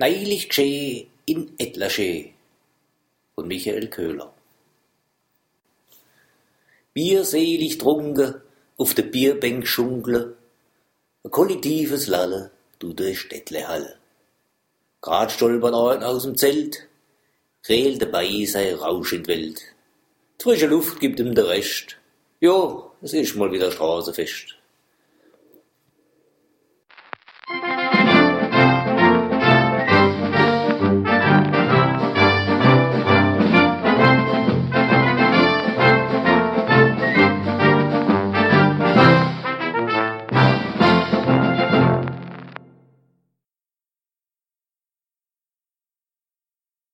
Neulich geschehen in Etlasche von Michael Köhler. Bier selig trunke, auf der Bierbank schunkle, ein kollektives Lalle, du durch Städtle Halle. Grad stolpert ein aus dem Zelt, Rehl dabei sei Rausch in die Welt. Frische Luft gibt ihm der Rest. Jo, es ist mal wieder Straßefest.